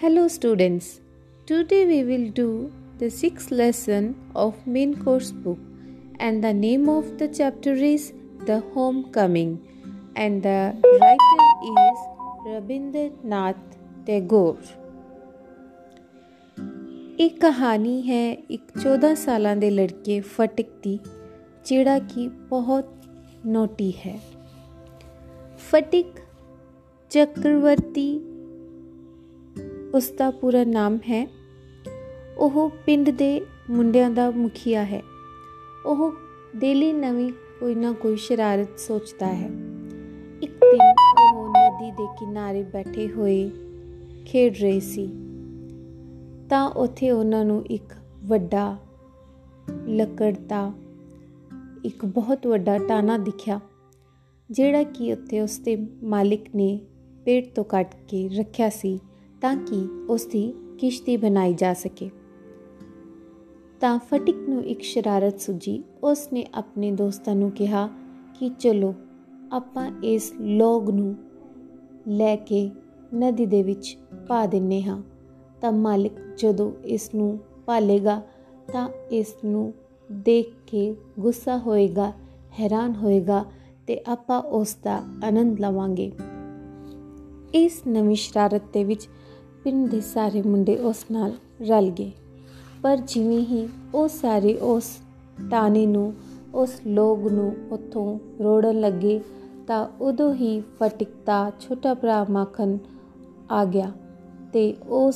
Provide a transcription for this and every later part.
Hello students. Today we will do the sixth lesson of main course book and the name of the chapter is The Homecoming and the writer is Rabindranath Tagore. ਇੱਕ ਕਹਾਣੀ ਹੈ ਇੱਕ 14 ਸਾਲਾਂ ਦੇ ਲੜਕੇ ਫਟਿਕ ਦੀ ਜਿਹੜਾ ਕਿ ਬਹੁਤ ਨੋਟੀ ਹੈ ਫਟਿਕ ਚੱਕਰਵਰਤੀ ਉਸ ਦਾ ਪੂਰਾ ਨਾਮ ਹੈ। ਉਹ ਪਿੰਡ ਦੇ ਮੁੰਡਿਆਂ ਦਾ ਮੁਖੀਆ ਹੈ। ਉਹ ਡੇਲੀ ਨਵੀਂ ਕੋਈ ਨਾ ਕੋਈ ਸ਼ਰਾਰਤ ਸੋਚਦਾ ਹੈ। ਇੱਕ ਦਿਨ ਉਹ ਨਦੀ ਦੇ ਕਿਨਾਰੇ ਬੈਠੇ ਹੋਏ ਖੇਡ ਰਹੇ ਸੀ। ਤਾਂ ਉੱਥੇ ਉਹਨਾਂ ਨੂੰ ਇੱਕ ਵੱਡਾ ਲੱਕੜ ਦਾ ਇੱਕ ਬਹੁਤ ਵੱਡਾ ਟਾਨਾ ਦਿਖਿਆ, ਜਿਹੜਾ ਕਿ ਉੱਥੇ ਉਸ ਦੇ ਮਾਲਿਕ ਨੇ ਪੇੜ ਤੋਂ ਕੱਟ ਕੇ ਰੱਖਿਆ ਸੀ। ਤਾਂ ਕਿ ਉਸ ਦੀ ਕਿਸ਼ਤੀ ਬਣਾਈ ਜਾ ਸਕੇ। ਤਾਂ ਫਟਿਕ ਨੂੰ ਇੱਕ ਸ਼ਰਾਰਤ ਸੁਝੀ। ਉਸ ਨੇ ਆਪਣੇ ਦੋਸਤਾਂ ਨੂੰ ਕਿਹਾ ਕਿ ਚਲੋ, ਆਪਾਂ ਇਸ ਲੋਗ ਨੂੰ ਲੈ ਕੇ ਨਦੀ ਦੇ ਵਿੱਚ ਪਾ ਦਿੰਨੇ ਹਾਂ। ਤਾਂ ਮਾਲਿਕ ਜਦੋਂ ਇਸ ਨੂੰ ਪਾਲੇਗਾ, ਤਾਂ ਇਸ ਨੂੰ ਦੇਖ ਕੇ ਗੁੱਸਾ ਹੋਏਗਾ, ਹੈਰਾਨ ਹੋਏਗਾ ਤੇ ਆਪਾਂ ਉਸ ਦਾ ਆਨੰਦ ਲਵਾਂਗੇ। ਇਸ ਨਵੀਂ ਸ਼ਰਾਰਤ ਦੇ ਵਿੱਚ ਪਿੰਡ ਦੇ ਸਾਰੇ ਮੁੰਡੇ ਉਸ ਨਾਲ ਰਲ ਗਏ। ਪਰ ਜਿਵੇਂ ਹੀ ਉਹ ਸਾਰੇ ਉਸ ਟਾਣੇ ਨੂੰ, ਉਸ ਲੋਗ ਨੂੰ ਉੱਥੋਂ ਰੋੜਨ ਲੱਗੇ ਤਾਂ ਉਦੋਂ ਹੀ ਫਟਿਕਤਾ ਛੋਟਾ ਭਰਾ ਮੱਖਣ ਆ ਗਿਆ ਤੇ ਉਸ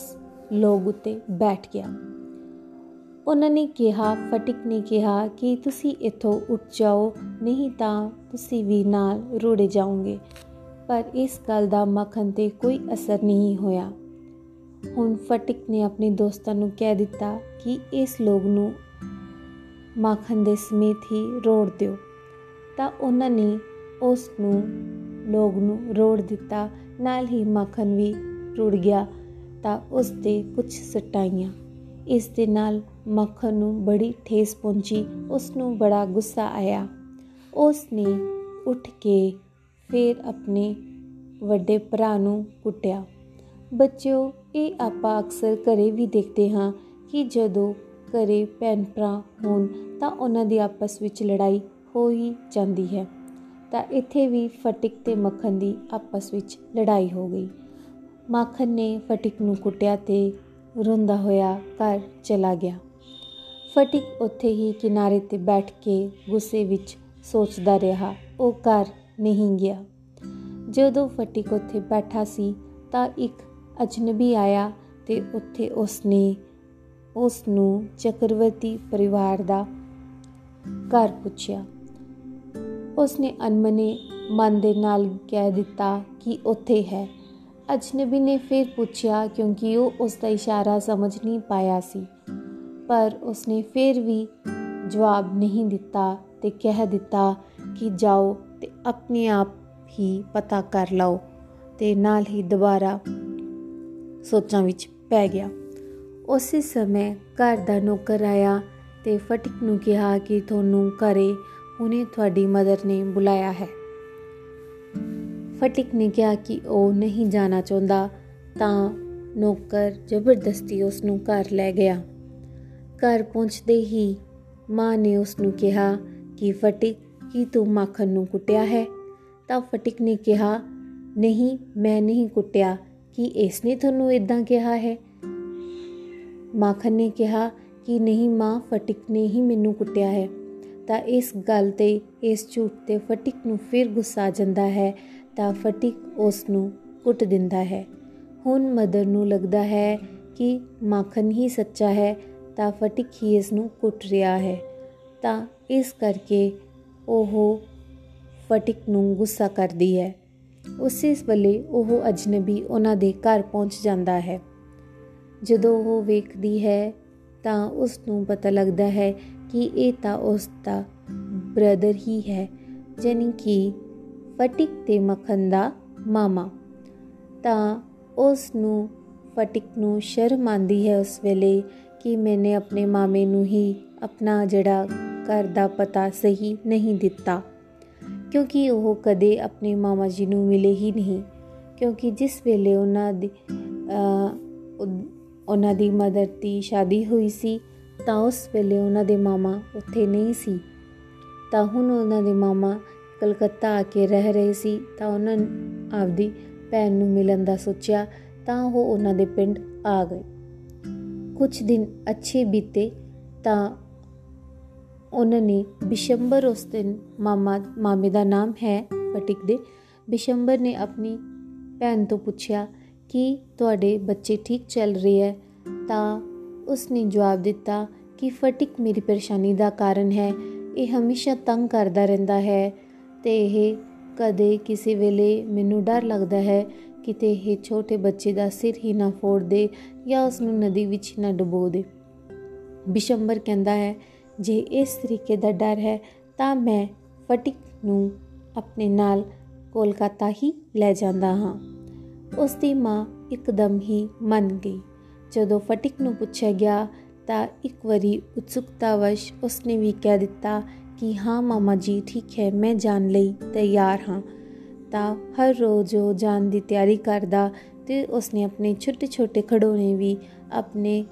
ਲੋਗ ਉਤੇ ਬੈਠ ਗਿਆ। ਉਹਨਾਂ ਨੇ ਕਿਹਾ, ਫਟਿਕ ਨੇ ਕਿਹਾ ਕਿ ਤੁਸੀਂ ਇੱਥੋਂ ਉੱਠ ਜਾਓ, ਨਹੀਂ ਤਾਂ ਤੁਸੀਂ ਵੀ ਨਾਲ ਰੋੜੇ ਜਾਓਗੇ। ਪਰ ਇਸ ਗੱਲ ਦਾ ਮੱਖਣ ਤੇ ਕੋਈ ਅਸਰ ਨਹੀਂ ਹੋਇਆ। ਹੁਣ ਫਟਿਕ ਨੇ ਆਪਣੇ ਦੋਸਤਾਂ ਨੂੰ ਕਹਿ ਦਿੱਤਾ ਕਿ ਇਸ ਲੋਕ ਨੂੰ ਮਾਖਣ ਦੇ ਸਮੇਤ ਹੀ ਰੋੜ ਦਿਓ। ਤਾਂ ਉਹਨਾਂ ਨੇ ਉਸ ਨੂੰ, ਲੋਕ ਨੂੰ ਰੋੜ ਦਿੱਤਾ। ਨਾਲ ਹੀ ਮਾਖਣ ਵੀ ਰੁੜ ਗਿਆ। ਤਾਂ ਉਸ ਦੇ ਕੁਝ ਸਟਾਈਆਂ ਇਸ ਦੇ ਨਾਲ ਮੱਖਣ ਨੂੰ ਬੜੀ ਠੇਸ ਪਹੁੰਚੀ। ਉਸ ਨੂੰ ਬੜਾ ਗੁੱਸਾ ਆਇਆ। ਉਸ ਨੇ ਉੱਠ ਕੇ ਫਿਰ ਆਪਣੇ ਵੱਡੇ ਭਰਾ ਨੂੰ ਕੁੱਟਿਆ। ਬੱਚਿਓ ਇਹ ਆਪਾਂ ਅਕਸਰ ਘਰੇ ਵੀ ਦੇਖਦੇ ਹਾਂ ਕਿ ਜਦੋਂ ਘਰੇ ਭੈਣ ਭਰਾ ਹੋਣ ਤਾਂ ਉਹਨਾਂ ਦੀ ਆਪਸ ਵਿੱਚ ਲੜਾਈ ਹੋ ਹੀ ਜਾਂਦੀ ਹੈ। ਤਾਂ ਇੱਥੇ ਵੀ ਫਟਿਕ ਤੇ ਮੱਖਣ ਦੀ ਆਪਸ ਵਿੱਚ ਲੜਾਈ ਹੋ ਗਈ। ਮੱਖਣ ਨੇ ਫਟਿਕ ਨੂੰ ਕੁੱਟਿਆ ਤੇ ਰੋਂਦਾ ਹੋਇਆ ਘਰ ਚਲਾ ਗਿਆ। ਫਟਿਕ ਉੱਥੇ ਹੀ ਕਿਨਾਰੇ ਤੇ ਬੈਠ ਕੇ ਗੁੱਸੇ ਵਿੱਚ ਸੋਚਦਾ ਰਿਹਾ, ਉਹ ਘਰ ਨਹੀਂ ਗਿਆ। ਜਦੋਂ ਫਟਿਕ ਉੱਥੇ ਬੈਠਾ ਸੀ ਤਾਂ ਇੱਕ ਅਜਨਬੀ ਆਇਆ ਤੇ ਉੱਥੇ ਉਸਨੇ ਉਸ ਨੂੰ ਚੱਕਰਵਰਤੀ ਪਰਿਵਾਰ ਦਾ ਘਰ ਪੁੱਛਿਆ। ਉਸਨੇ ਅਨਮਨੇ ਮਨ ਦੇ ਨਾਲ ਕਹਿ ਦਿੱਤਾ ਕਿ ਉੱਥੇ ਹੈ। ਅਜਨਬੀ ਨੇ ਫਿਰ ਪੁੱਛਿਆ ਕਿਉਂਕਿ ਉਹ ਉਸ ਦਾ ਇਸ਼ਾਰਾ ਸਮਝ ਨਹੀਂ ਪਾਇਆ ਸੀ। ਪਰ ਉਸਨੇ ਫਿਰ ਵੀ ਜਵਾਬ ਨਹੀਂ ਦਿੱਤਾ ਤੇ ਕਹਿ ਦਿੱਤਾ ਕਿ ਜਾਓ ਤੇ ਆਪਣੇ ਆਪ ਹੀ ਪਤਾ ਕਰ ਲਓ ਤੇ ਨਾਲ ਹੀ ਦੁਬਾਰਾ ਸੋਚਾਂ ਵਿੱਚ ਪੈ ਗਿਆ। ਉਸੇ ਸਮੇਂ ਘਰ ਦਾ ਨੌਕਰ ਆਇਆ ਤੇ ਫਟਿਕ ਨੂੰ ਕਿਹਾ ਕਿ ਤੁਹਾਨੂੰ ਘਰੇ ਉਹਨੇ ਤੁਹਾਡੀ ਮਦਰ ਨੇ ਬੁਲਾਇਆ ਹੈ। ਫਟਿਕ ਨੇ ਕਿਹਾ ਕਿ ਉਹ ਨਹੀਂ ਜਾਣਾ ਚਾਹੁੰਦਾ, ਤਾਂ ਨੌਕਰ ਜ਼ਬਰਦਸਤੀ ਉਸ ਨੂੰ ਘਰ ਲੈ ਗਿਆ। ਘਰ ਪਹੁੰਚਦੇ ਹੀ ਮਾਂ ਨੇ ਉਸ ਨੂੰ ਕਿਹਾ ਕਿ ਫਟਿਕ, ਕੀ ਤੂੰ ਮੱਖਣ ਨੂੰ ਕੁੱਟਿਆ ਹੈ? ਤਾਂ ਫਟਿਕ ਨੇ ਕਿਹਾ, ਨਹੀਂ, ਮੈਂ ਨਹੀਂ ਕੁੱਟਿਆ। ਕਿ ਇਸ ਨੇ ਤੁਹਾਨੂੰ ਇਦਾਂ ਕਿਹਾ ਹੈ? ਮਾਖਨ ਨੇ ਕਿਹਾ ਕਿ ਨਹੀਂ ਮਾਂ, ਫਟਿਕ ਨੇ ਹੀ ਮੈਨੂੰ ਕੁੱਟਿਆ ਹੈ। ਤਾਂ ਇਸ ਗੱਲ ਤੇ, ਇਸ ਝੂਠ ਤੇ ਫਟਿਕ ਨੂੰ ਫਿਰ ਗੁੱਸਾ ਜਾਂਦਾ ਹੈ, ਤਾਂ ਫਟਿਕ ਉਸ ਨੂੰ ਕੁੱਟ ਦਿੰਦਾ ਹੈ। ਹੁਣ ਮਦਰ ਨੂੰ ਲੱਗਦਾ ਹੈ ਕਿ ਮਾਖਨ ਹੀ ਸੱਚਾ ਹੈ, ਤਾਂ ਫਟਿਕ ਹੀ ਇਸ ਨੂੰ ਕੁੱਟ ਰਿਹਾ ਹੈ। ਤਾਂ ਇਸ ਕਰਕੇ ਉਹ ਫਟਿਕ ਨੂੰ ਗੁੱਸਾ ਕਰਦੀ ਹੈ। ਉਸੇ ਵੇਲੇ ਉਹ ਅਜਨਬੀ ਉਹਨਾਂ ਦੇ ਘਰ ਪਹੁੰਚ ਜਾਂਦਾ ਹੈ। ਜਦੋਂ ਉਹ ਵੇਖਦੀ ਹੈ, ਤਾਂ ਉਸ ਨੂੰ ਪਤਾ ਲੱਗਦਾ ਹੈ ਕਿ ਇਹ ਤਾਂ ਉਸ ਦਾ ਬ੍ਰਦਰ ਹੀ ਹੈ ਜਾਨੀ ਕਿ ਫਟਿਕ ਤੇ ਮੱਖਣ ਦਾ ਮਾਮਾ। ਤਾਂ ਉਸ ਨੂੰ ਫਟਿਕ ਨੂੰ ਸ਼ਰਮ ਆਂਦੀ ਹੈ ਉਸ ਵੇਲੇ ਕਿ ਮੈਨੇ ਆਪਣੇ ਮਾਮੇ ਨੂੰ ਹੀ ਆਪਣਾ ਜਿਹੜਾ ਘਰ ਦਾ ਪਤਾ ਸਹੀ ਨਹੀਂ ਦਿੱਤਾ। ਕਿਉਂਕਿ ਉਹ ਕਦੇ ਆਪਣੇ ਮਾਮਾ ਜੀ ਨੂੰ ਮਿਲੇ ਹੀ ਨਹੀਂ। ਕਿਉਂਕਿ ਜਿਸ ਵੇਲੇ ਉਹਨਾਂ ਦੀ ਉਹਨਾਂ ਦੀ ਮਦਰ ਦੀ ਸ਼ਾਦੀ ਹੋਈ ਸੀ, ਤਾਂ ਉਸ ਵੇਲੇ ਉਹਨਾਂ ਦੇ ਮਾਮਾ ਉੱਥੇ ਨਹੀਂ ਸੀ। ਤਾਂ ਹੁਣ ਉਹਨਾਂ ਦੇ ਮਾਮਾ ਕਲਕੱਤਾ ਆ ਕੇ ਰਹਿ ਰਹੇ ਸੀ, ਤਾਂ ਉਹਨਾਂ ਆਪਦੀ ਭੈਣ ਨੂੰ ਮਿਲਣ ਦਾ ਸੋਚਿਆ, ਤਾਂ ਉਹ ਉਹਨਾਂ ਦੇ ਪਿੰਡ ਆ ਗਏ। ਕੁਝ ਦਿਨ ਅੱਛੇ ਬੀਤੇ, ਤਾਂ ਉਹਨਾਂ ਨੇ ਬਿਸ਼ੰਬਰ ਉਸ ਦਿਨ ਮਾਮਾ, ਮਾਮੇ ਦਾ ਨਾਮ ਹੈ ਫਟਿਕ ਦੇ। ਬਿਸ਼ੰਬਰ ਨੇ ਆਪਣੀ ਭੈਣ ਤੋਂ ਪੁੱਛਿਆ ਕਿ ਤੁਹਾਡੇ ਬੱਚੇ ਠੀਕ ਚੱਲ ਰਹੇ ਹੈ? ਤਾਂ ਉਸਨੇ ਜਵਾਬ ਦਿੱਤਾ ਕਿ ਫਟਿਕ ਮੇਰੀ ਪਰੇਸ਼ਾਨੀ ਦਾ ਕਾਰਨ ਹੈ। ਇਹ ਹਮੇਸ਼ਾ ਤੰਗ ਕਰਦਾ ਰਹਿੰਦਾ ਹੈ ਤੇ ਇਹ ਕਦੇ ਕਿਸੇ ਵੇਲੇ ਮੈਨੂੰ ਡਰ ਲੱਗਦਾ ਹੈ ਕਿਤੇ ਇਹ ਛੋਟੇ ਬੱਚੇ ਦਾ ਸਿਰ ਹੀ ਨਾ ਫੋੜ ਦੇ ਜਾਂ ਉਸ ਨੂੰ ਨਦੀ ਵਿੱਚ ਨਾ ਡੁਬੋ ਦੇ। ਬਿਸ਼ੰਬਰ ਕਹਿੰਦਾ ਹੈ ਜੇ ਇਸ ਤਰੀਕੇ ਦਾ ਡਰ ਹੈ, ਤਾਂ ਮੈਂ ਫਟਿਕ ਨੂੰ ਆਪਣੇ ਨਾਲ ਕੋਲਕਾਤਾ ਹੀ ਲੈ ਜਾਂਦਾ ਹਾਂ। ਉਸ ਦੀ ਮਾਂ ਇੱਕਦਮ ਹੀ ਮੰਨ ਗਈ। ਜਦੋਂ ਫਟਿਕ ਨੂੰ ਪੁੱਛਿਆ ਗਿਆ, ਤਾਂ ਇੱਕ ਵਾਰੀ ਉਤਸੁਕਤਾਵਸ਼ ਉਸਨੇ ਵੀ ਕਹਿ ਦਿੱਤਾ ਕਿ, ਹਾਂ ਮਾਮਾ ਜੀ, ਠੀਕ ਹੈ, ਮੈਂ ਜਾਣ ਲਈ ਤਿਆਰ ਹਾਂ। ਤਾਂ ਹਰ ਰੋਜ਼ ਉਹ ਜਾਣ ਦੀ ਤਿਆਰੀ ਕਰਦਾ ਤੇ ਉਸਨੇ ਆਪਣੇ ਛੋਟੇ ਛੋਟੇ ਖੜੋਣੇ ਵੀ ਆਪਣੇ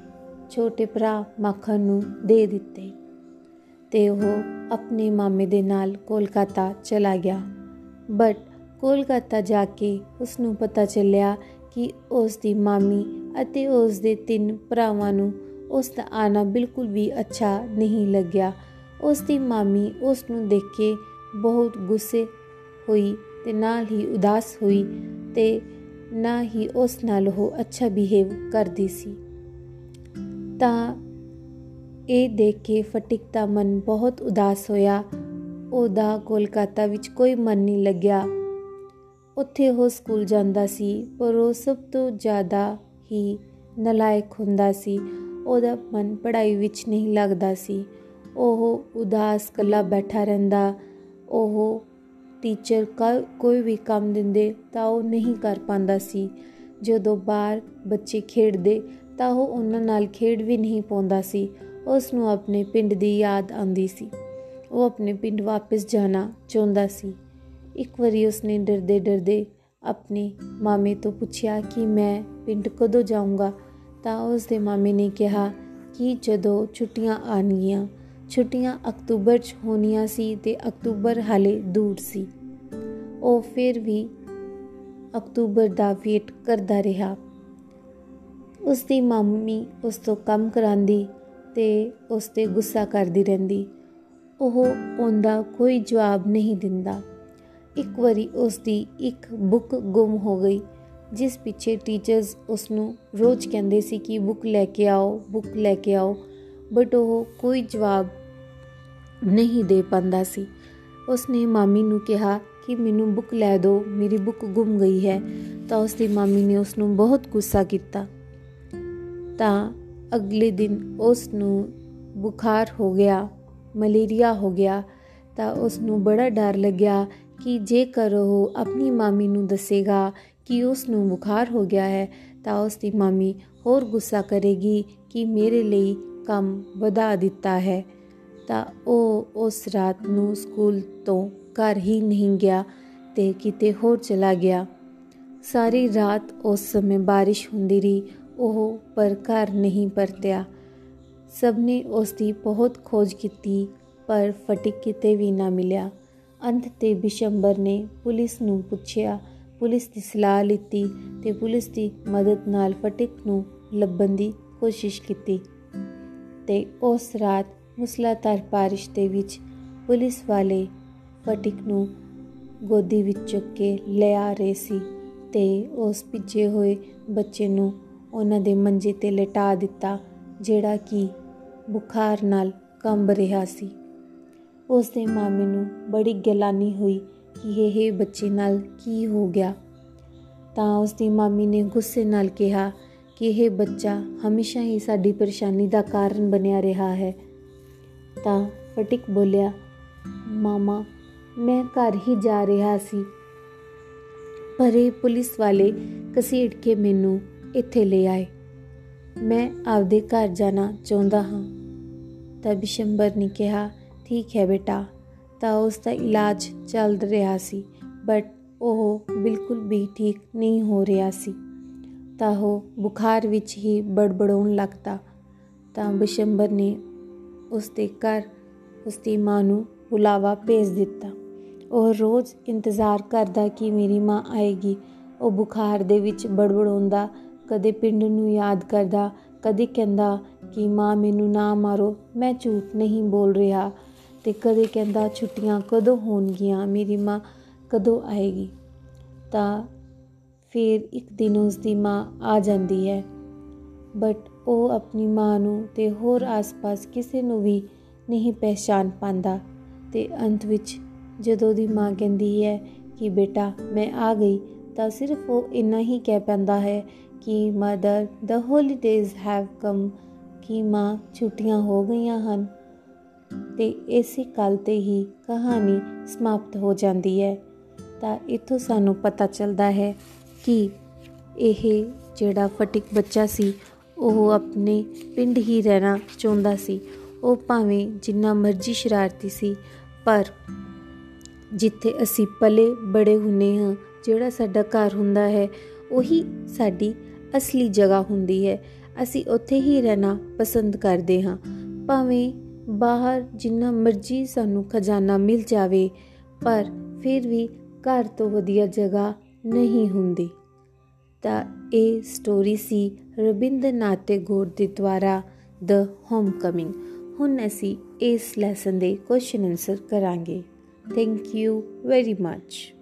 ਛੋਟੇ ਭਰਾ ਮੱਖਣ ਨੂੰ ਦੇ ਦਿੱਤੇ। ਤੇ ਉਹ ਆਪਣੇ ਮਾਮੇ ਦੇ ਨਾਲ ਕੋਲਕਾਤਾ ਚਲਾ ਗਿਆ। ਬਟ ਕੋਲਕਾਤਾ ਜਾ ਕੇ ਉਸ ਨੂੰ ਪਤਾ ਚੱਲਿਆ ਕਿ ਉਸ ਦੀ ਮਾਮੀ ਅਤੇ ਉਸ ਦੇ ਤਿੰਨ ਭਰਾਵਾਂ ਨੂੰ ਉਸ ਦਾ ਆਣਾ ਬਿਲਕੁਲ ਵੀ ਅੱਛਾ ਨਹੀਂ ਲੱਗਿਆ। ਉਸ ਦੀ ਮਾਮੀ ਉਸ ਨੂੰ ਦੇਖ ਕੇ ਬਹੁਤ ਗੁੱਸੇ ਹੋਈ ਤੇ ਨਾਲ ਹੀ ਉਦਾਸ ਹੋਈ ਤੇ ਨਾ ਹੀ ਉਸ ਨਾਲ ਉਹ ਅੱਛਾ ਬਿਹੇਵ ਕਰਦੀ ਸੀ। ਤਾਂ ਇਹ ਦੇਖ ਕੇ ਫਟਿਕ ਦਾ ਮਨ ਬਹੁਤ ਉਦਾਸ ਹੋਇਆ। ਉਹਦਾ ਕੋਲਕਾਤਾ ਵਿੱਚ ਕੋਈ ਮਨ ਨਹੀਂ ਲੱਗਿਆ। ਉੱਥੇ ਉਹ ਸਕੂਲ ਜਾਂਦਾ ਸੀ, ਪਰ ਉਹ ਸਭ ਤੋਂ ਜ਼ਿਆਦਾ ਹੀ ਨਲਾਇਕ ਹੁੰਦਾ ਸੀ। ਉਹਦਾ ਮਨ ਪੜ੍ਹਾਈ ਵਿੱਚ ਨਹੀਂ ਲੱਗਦਾ ਸੀ। ਉਹ ਉਦਾਸ ਕੱਲਾ ਬੈਠਾ ਰਹਿੰਦਾ। ਉਹ ਟੀਚਰ ਕੋਈ ਵੀ ਕੰਮ ਦਿੰਦੇ ਤਾਂ ਉਹ ਨਹੀਂ ਕਰ ਪਾਉਂਦਾ ਸੀ। ਜਦੋਂ ਬਾਹਰ ਬੱਚੇ ਖੇਡਦੇ ਤਾਂ ਉਹ ਉਹਨਾਂ ਨਾਲ ਖੇਡ ਵੀ ਨਹੀਂ ਪਾਉਂਦਾ ਸੀ। ਉਸ ਨੂੰ ਆਪਣੇ ਪਿੰਡ ਦੀ ਯਾਦ ਆਉਂਦੀ ਸੀ। ਉਹ ਆਪਣੇ ਪਿੰਡ ਵਾਪਸ ਜਾਣਾ ਚਾਹੁੰਦਾ ਸੀ। ਇੱਕ ਵਾਰੀ ਉਸਨੇ ਡਰਦੇ ਡਰਦੇ ਆਪਣੇ ਮਾਮੇ ਤੋਂ ਪੁੱਛਿਆ ਕਿ ਮੈਂ ਪਿੰਡ ਕਦੋਂ ਜਾਊਂਗਾ? ਤਾਂ ਉਸ ਦੇ ਮਾਮੇ ਨੇ ਕਿਹਾ ਕਿ ਜਦੋਂ ਛੁੱਟੀਆਂ ਆਣਗੀਆਂ ਛੁੱਟੀਆਂ ਅਕਤੂਬਰ 'ਚ ਹੋਣੀਆਂ ਸੀ ਤੇ ਅਕਤੂਬਰ ਹਾਲੇ ਦੂਰ ਸੀ। ਉਹ ਫਿਰ ਵੀ ਅਕਤੂਬਰ ਦਾ ਵੇਟ ਕਰਦਾ ਰਿਹਾ। ਉਸ ਦੀ ਮੰਮੀ ਉਸ ਤੋਂ ਕੰਮ ਕਰਾਂਦੀ ਤੇ ਉਸ ਤੇ ਗੁੱਸਾ ਕਰਦੀ ਰਹਿੰਦੀ। ਉਹ ਉਹਦਾ ਕੋਈ ਜਵਾਬ ਨਹੀਂ ਦਿੰਦਾ। ਇੱਕ ਵਾਰੀ ਉਸ ਦੀ ਇੱਕ ਬੁੱਕ ਗੁੰਮ ਹੋ ਗਈ, ਜਿਸ ਪਿੱਛੇ ਟੀਚਰਸ ਉਸ ਨੂੰ ਰੋਜ਼ ਕਹਿੰਦੇ ਸੀ ਕਿ ਬੁੱਕ ਲੈ ਕੇ ਆਓ, ਬੁੱਕ ਲੈ ਕੇ ਆਓ ਬਟ ਉਹ ਕੋਈ ਜਵਾਬ ਨਹੀਂ ਦੇ ਪਾਂਦਾ ਸੀ। ਉਸਨੇ ਮਾਮੀ ਨੂੰ ਕਿਹਾ ਕਿ ਮੈਨੂੰ ਬੁੱਕ ਲੈ ਦਿਓ, ਮੇਰੀ ਬੁੱਕ ਗੁੰਮ ਗਈ ਹੈ। ਤਾਂ ਉਸ ਦੀ ਮਾਮੀ ਨੇ ਉਸ ਨੂੰ ਬਹੁਤ ਗੁੱਸਾ ਕੀਤਾ। ਤਾਂ ਅਗਲੇ ਦਿਨ ਉਸ ਨੂੰ ਬੁਖਾਰ ਹੋ ਗਿਆ, ਮਲੇਰੀਆ ਹੋ ਗਿਆ, ਤਾਂ ਉਸ ਨੂੰ ਬੜਾ ਡਰ ਲੱਗਿਆ ਕਿ ਜੇਕਰ ਉਹ ਆਪਣੀ ਮਾਮੀ ਨੂੰ ਦੱਸੇਗਾ ਕਿ ਉਸ ਨੂੰ ਬੁਖਾਰ ਹੋ ਗਿਆ ਹੈ, ਤਾਂ ਉਸ ਦੀ ਮਾਮੀ ਹੋਰ ਗੁੱਸਾ ਕਰੇਗੀ ਕਿ ਮੇਰੇ ਲਈ ਕੰਮ ਵਧਾ ਦਿੱਤਾ ਹੈ। ਤਾਂ ਉਹ ਉਸ ਰਾਤ ਨੂੰ ਸਕੂਲ ਤੋਂ ਘਰ ਹੀ ਨਹੀਂ ਗਿਆ ਤੇ ਕਿਤੇ ਹੋਰ ਚਲਾ ਗਿਆ। ਸਾਰੀ ਰਾਤ ਉਸ ਸਮੇਂ ਬਾਰਿਸ਼ ਹੁੰਦੀ ਰਹੀ ਉਹ ਪਰ ਘਰ ਨਹੀਂ ਪਰਤਿਆ। ਸਭ ਨੇ ਉਸ ਦੀ ਬਹੁਤ ਖੋਜ ਕੀਤੀ, ਪਰ ਫਟਿਕ ਕਿਤੇ ਵੀ ਨਾ ਮਿਲਿਆ। ਅੰਤ ਤੇ ਬਿਸ਼ੰਬਰ ਨੇ ਪੁਲਿਸ ਨੂੰ ਪੁੱਛਿਆ। ਪੁਲਿਸ ਦੀ ਸਲਾਹ ਲਈ ਤੇ ਪੁਲਿਸ ਦੀ ਮਦਦ ਨਾਲ ਫਟਿਕ ਨੂੰ ਲੱਭਣ ਦੀ ਕੋਸ਼ਿਸ਼ ਕੀਤੀ। ਤੇ ਉਸ ਰਾਤ ਮੁਸਲਾਧਾਰ ਬਾਰਿਸ਼ ਦੇ ਵਿੱਚ ਪੁਲਿਸ ਵਾਲੇ ਫਟਿਕ ਨੂੰ ਗੋਦੀ ਵਿੱਚ ਚੁੱਕ ਕੇ ਲਿਆ ਰਹੇ ਸੀ ਤੇ ਉਸ ਪਿੱਛੇ ਹੋਏ ਬੱਚੇ ਨੂੰ ਉਹਨਾਂ ਦੇ ਮੰਜੇ ਤੇ ਲਟਾ ਦਿੱਤਾ, ਜਿਹੜਾ ਕਿ ਬੁਖਾਰ ਨਾਲ ਕੰਬ ਰਿਹਾ ਸੀ। ਉਸ ਦੇ ਮਾਮੇ ਨੂੰ ਬੜੀ ਗਲਾਨੀ ਹੋਈ ਕਿ ਇਹ ਬੱਚੇ ਨਾਲ ਕੀ ਹੋ ਗਿਆ। ਤਾਂ ਉਸ ਦੀ ਮਾਮੀ ਨੇ ਗੁੱਸੇ ਨਾਲ ਕਿਹਾ ਕਿ ਇਹ ਬੱਚਾ ਹਮੇਸ਼ਾ ਹੀ ਸਾਡੀ ਪਰੇਸ਼ਾਨੀ ਦਾ ਕਾਰਨ ਬਣਿਆ ਰਿਹਾ ਹੈ। ਤਾਂ ਫਟਿਕ ਬੋਲਿਆ, ਮਾਮਾ, ਮੈਂ ਘਰ ਹੀ ਜਾ ਰਿਹਾ ਸੀ, ਪਰ ਇਹ ਪੁਲਿਸ ਵਾਲੇ ਕਸੀੜ ਕੇ ਮੈਨੂੰ ਇੱਥੇ ਲੈ ਆਏ। ਮੈਂ ਆਪਦੇ ਘਰ ਜਾਣਾ ਚਾਹੁੰਦਾ ਹਾਂ। ਤਾਂ ਬਿਸ਼ੰਬਰ ਨੇ ਕਿਹਾ, ਠੀਕ ਹੈ ਬੇਟਾ। ਤਾਂ ਉਸ ਦਾ ਇਲਾਜ ਚੱਲ ਰਿਹਾ ਸੀ ਬਟ ਉਹ ਬਿਲਕੁਲ ਵੀ ਠੀਕ ਨਹੀਂ ਹੋ ਰਿਹਾ ਸੀ। ਤਾਂ ਉਹ ਬੁਖਾਰ ਵਿੱਚ ਹੀ ਬੜਬੜਾਉਣ ਲੱਗਦਾ। ਤਾਂ ਬਿਸ਼ੰਬਰ ਨੇ ਉਸ ਦੇ ਘਰ ਉਸ ਦੀ ਮਾਂ ਨੂੰ ਬੁਲਾਵਾ ਭੇਜ ਦਿੱਤਾ। ਉਹ ਰੋਜ਼ ਇੰਤਜ਼ਾਰ ਕਰਦਾ ਕਿ ਮੇਰੀ ਮਾਂ ਆਏਗੀ। ਉਹ ਬੁਖਾਰ ਦੇ ਵਿੱਚ ਬੜਬੜਾਉਂਦਾ ਕਦੇ ਪਿੰਡ ਨੂੰ ਯਾਦ ਕਰਦਾ, ਕਦੇ ਕਹਿੰਦਾ ਕਿ ਮਾਂ ਮੈਨੂੰ ਨਾ ਮਾਰੋ, ਮੈਂ ਝੂਠ ਨਹੀਂ ਬੋਲ ਰਿਹਾ। ਤੇ ਕਦੇ ਕਹਿੰਦਾ ਛੁੱਟੀਆਂ ਕਦੋਂ ਹੋਣਗੀਆਂ, ਮੇਰੀ ਮਾਂ ਕਦੋਂ ਆਏਗੀ? ਤਾਂ ਫਿਰ ਇੱਕ ਦਿਨ ਉਸ ਦੀ ਮਾਂ ਆ ਜਾਂਦੀ ਹੈ। ਬਟ ਉਹ ਆਪਣੀ ਮਾਂ ਨੂੰ ਤੇ ਹੋਰ ਆਸ-ਪਾਸ ਕਿਸੇ ਨੂੰ ਵੀ ਨਹੀਂ ਪਹਿਚਾਨ ਪਾਉਂਦਾ। ਤੇ ਅੰਤ ਵਿੱਚ ਜਦੋਂ ਦੀ ਮਾਂ ਕਹਿੰਦੀ ਹੈ ਕਿ ਬੇਟਾ, ਮੈਂ ਆ ਗਈ, ਤਾਂ ਸਿਰਫ ਉਹ ਇੰਨਾ ਹੀ ਕਹਿ ਪੈਂਦਾ ਹੈ ਕਿ mother the holidays have come ਕਿ ਮਾਂ ਛੁੱਟੀਆਂ ਹੋ ਗਈਆਂ ਹਨ। ਤੇ ਇਸੇ ਕੱਲ ਤੇ ਹੀ ਕਹਾਣੀ ਸਮਾਪਤ ਹੋ ਜਾਂਦੀ ਹੈ। ਤਾਂ ਇਥੋਂ ਸਾਨੂੰ ਪਤਾ ਚੱਲਦਾ ਹੈ ਕਿ ਇਹ ਜਿਹੜਾ ਫਟਿਕ ਬੱਚਾ ਸੀ, ਉਹ ਆਪਣੇ ਪਿੰਡ ਹੀ ਰਹਿਣਾ ਚਾਹੁੰਦਾ ਸੀ। ਉਹ ਭਾਵੇਂ ਜਿੰਨਾ ਮਰਜ਼ੀ ਸ਼ਰਾਰਤੀ ਸੀ, ਪਰ ਜਿੱਥੇ ਅਸੀਂ ਪਲੇ ਬੜੇ ਹੁੰਨੇ ਹਾਂ, ਜਿਹੜਾ ਸਾਡਾ ਘਰ ਹੁੰਦਾ ਹੈ, ਉਹੀ ਸਾਡੀ ਅਸਲੀ ਜਗ੍ਹਾ ਹੁੰਦੀ ਹੈ। ਅਸੀਂ ਉੱਥੇ ਹੀ ਰਹਿਣਾ ਪਸੰਦ ਕਰਦੇ ਹਾਂ। ਭਾਵੇਂ ਬਾਹਰ ਜਿੰਨਾ ਮਰਜ਼ੀ ਸਾਨੂੰ ਖਜ਼ਾਨਾ ਮਿਲ ਜਾਵੇ, ਪਰ ਫਿਰ ਵੀ ਘਰ ਤੋਂ ਵਧੀਆ ਜਗ੍ਹਾ ਨਹੀਂ ਹੁੰਦੀ। ਤਾਂ ਇਹ ਸਟੋਰੀ ਸੀ ਰਵਿੰਦਰਨਾਥ ਟੈਗੋਰ ਦੇ ਦੁਆਰਾ ਦ ਹੋਮਕਮਿੰਗ ਹੁਣ ਅਸੀਂ ਇਸ ਲੈਸਨ ਦੇ ਕੁਐਸਚਨ ਆਨਸਰ ਕਰਾਂਗੇ। Thank you very much